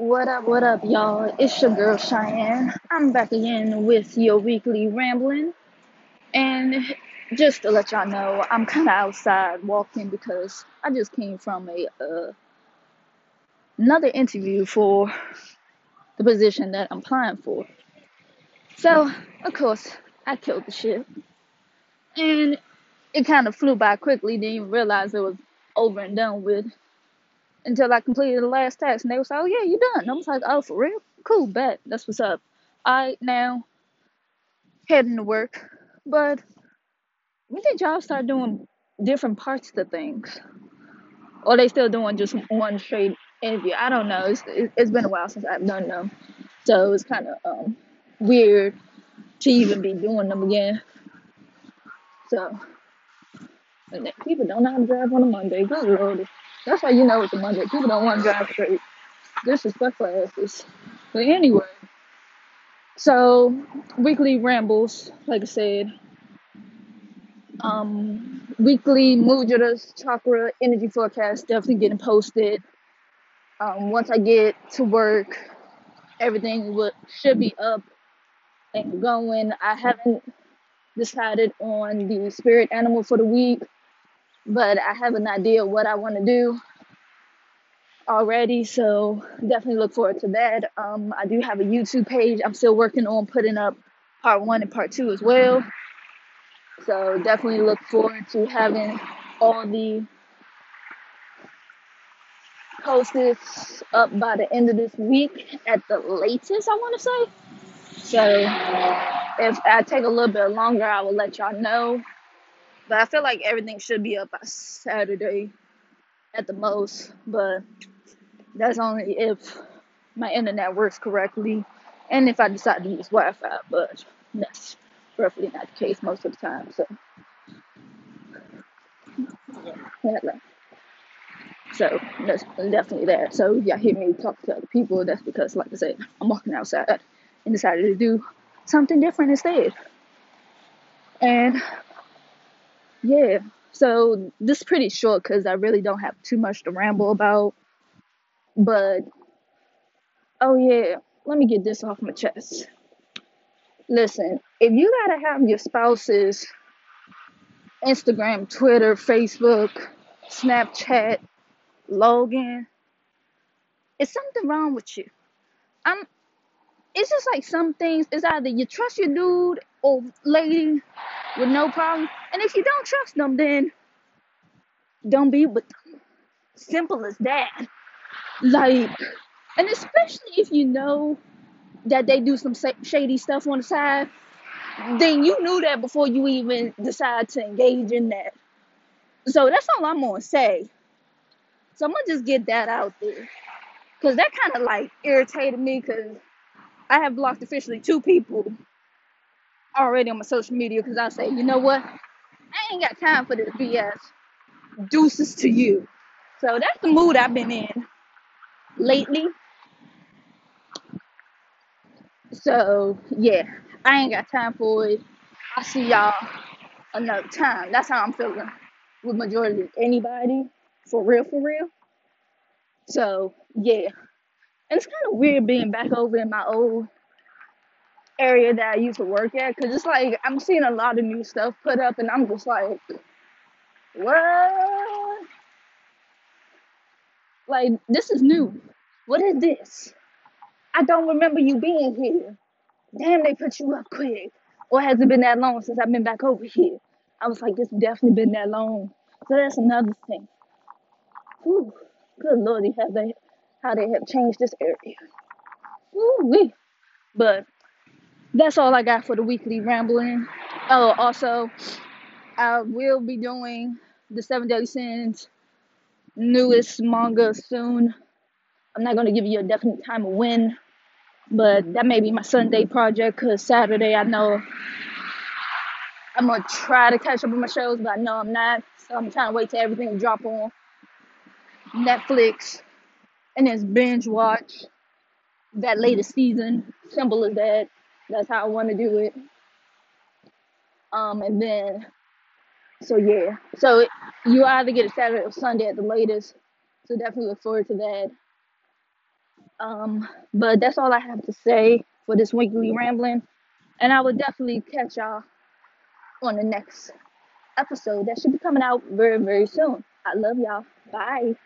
What up, what up, y'all? It's your girl Cheyenne. I'm back again with your weekly rambling. And just to let y'all know, I'm kind of outside walking because I just came from a uh, another interview for the position that I'm applying for. So, of course, I killed the shit. And it kind of flew by quickly, didn't even realize it was over and done with until I completed the last task. And they was like, oh, yeah, you done. And I was like, oh, for real? Cool, bet. That's what's up. I now heading to work. But when did y'all start doing different parts to things? Or they still doing just one straight interview? I don't know. It's, it- it's been a while since I've done them. So it's kind of um, weird to even be doing them again. So, people don't know how to drive on a Monday. Good lord. That's how you know it's a Monday. People don't want to drive straight. Disrespectful asses. But anyway, so weekly rambles, like I said, um, weekly mudras, chakra energy forecast definitely getting posted. Um, once I get to work, everything would should be up and going. I haven't decided on the spirit animal for the week, but I have an idea what I want to do already, so definitely look forward to that. Um, I do have a YouTube page. I'm still working on putting up part one and part two as well. So definitely look forward to having all the posts up by the end of this week at the latest, I want to say. So if I take a little bit longer, I will let y'all know. But I feel like everything should be up by Saturday at the most. But that's only if my internet works correctly and if I decide to use Wi Fi. But that's roughly not the case most of the time. So, yeah, So that's definitely that. So yeah, hear me talk to other people, that's because, like I said, I'm walking outside and decided to do something different instead. And yeah, so this is pretty short because I really don't have too much to ramble about. But oh yeah, let me get this off my chest. Listen, if you gotta have your spouse's Instagram, Twitter, Facebook, Snapchat login, it's something wrong with you. I'm it's just like some things it's either you trust your dude or lady with no problem. And if you don't trust them then don't be with them. Simple as that. Like and especially if you know that they do some shady stuff on the side then you knew that before you even decide to engage in that. So that's all i'm gonna say. So i'm gonna just get that out there. Because that kind of like irritated me because i have blocked officially two people already on my social media because I say, you know what? I ain't got time for this BS. Deuces to you. So that's the mood I've been in lately. So yeah, I ain't got time for it. I'll see y'all another time. That's how I'm feeling with majority of anybody. For real, for real. So yeah. And it's kind of weird being back over in my old area that I used to work at because it's like I'm seeing a lot of new stuff put up and I'm just like, what? Like, this is new. What is this? I don't remember you being here. Damn, they put you up quick. Or has it been that long since I've been back over here? I was like, it's definitely been that long. So that's another thing. Whew. Good lordy, how they how they have changed this area. Woo-wee. But that's all I got for the weekly rambling. Oh, also, I will be doing the Seven Deadly Sins newest manga soon. I'm not gonna give you a definite time of when, but that may be my Sunday project. Cause Saturday I know I'm gonna try to catch up with my shows, but I know I'm not. So I'm trying to wait till everything drop on Netflix and then binge watch that latest season. Simple as that. That's how I want to do it. Um, and then so yeah, so you either get it Saturday or Sunday at the latest. So definitely look forward to that. Um, but that's all I have to say for this weekly rambling. And I will definitely catch y'all on the next episode that should be coming out very, very soon. I love y'all. Bye.